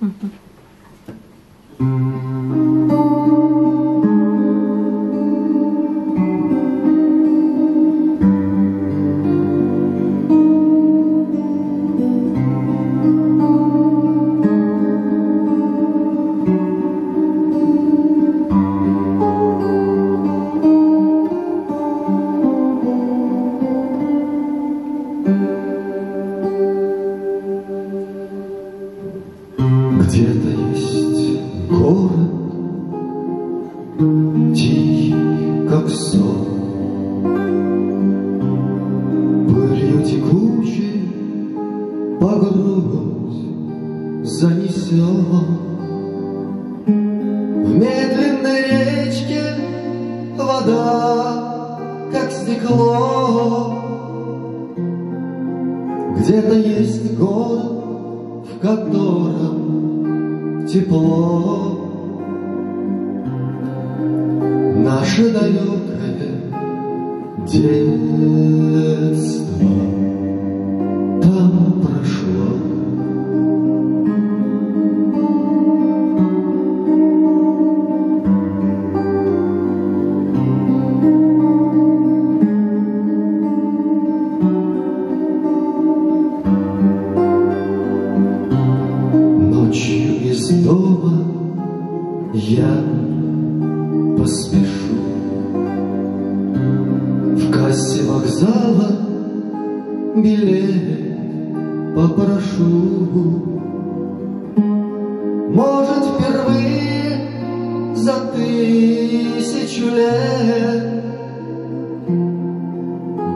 うん по грудь занесет. В медленной речке вода, как стекло. Где-то есть город, в котором тепло. Наше далекое дело. Я поспешу. В кассе вокзала билет попрошу. Может впервые за тысячу лет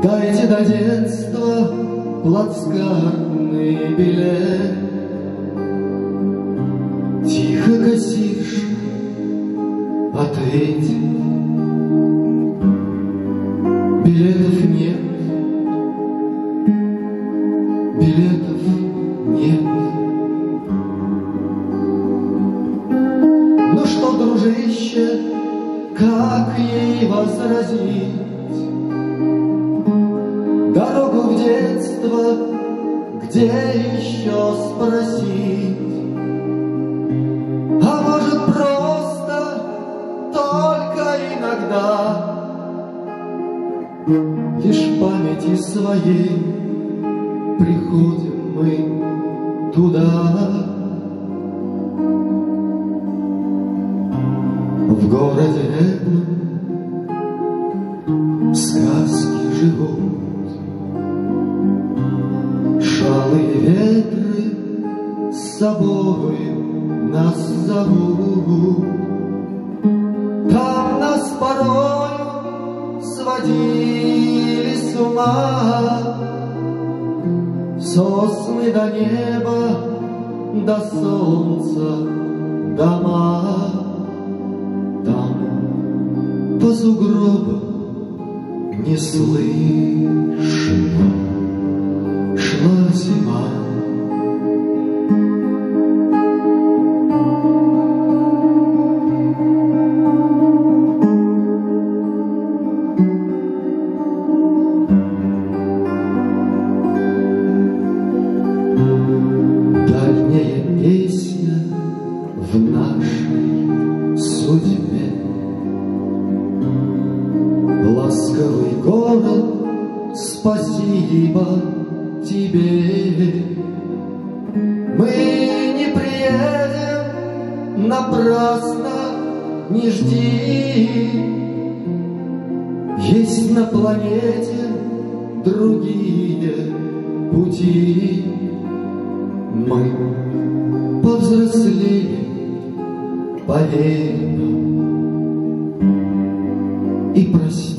Дайте до детства плацкартный билет. лететь. Билетов нет, билетов нет. Ну что, дружище, как ей возразить? Дорогу в детство, где еще спросить? смерти своей приходим мы туда. В городе этом сказки живут, Шалые ветры с собой нас зовут. ума, сосны до неба, до солнца, дома. Там по сугробам не слышь. в нашей судьбе. Ласковый город, спасибо тебе. Мы не приедем напрасно, не жди. Есть на планете другие пути. Мы поверь нам и проси.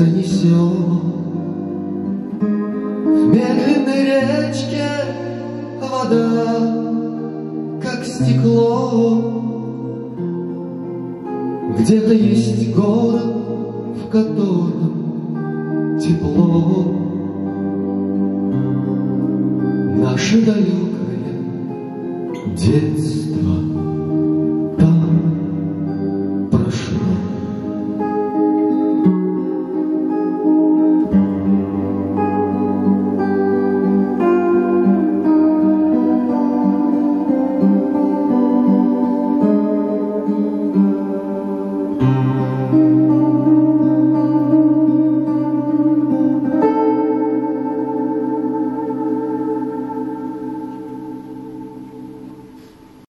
занесет. В медленной речке вода, как стекло. Где-то есть город, в котором тепло. Наше далекое детство.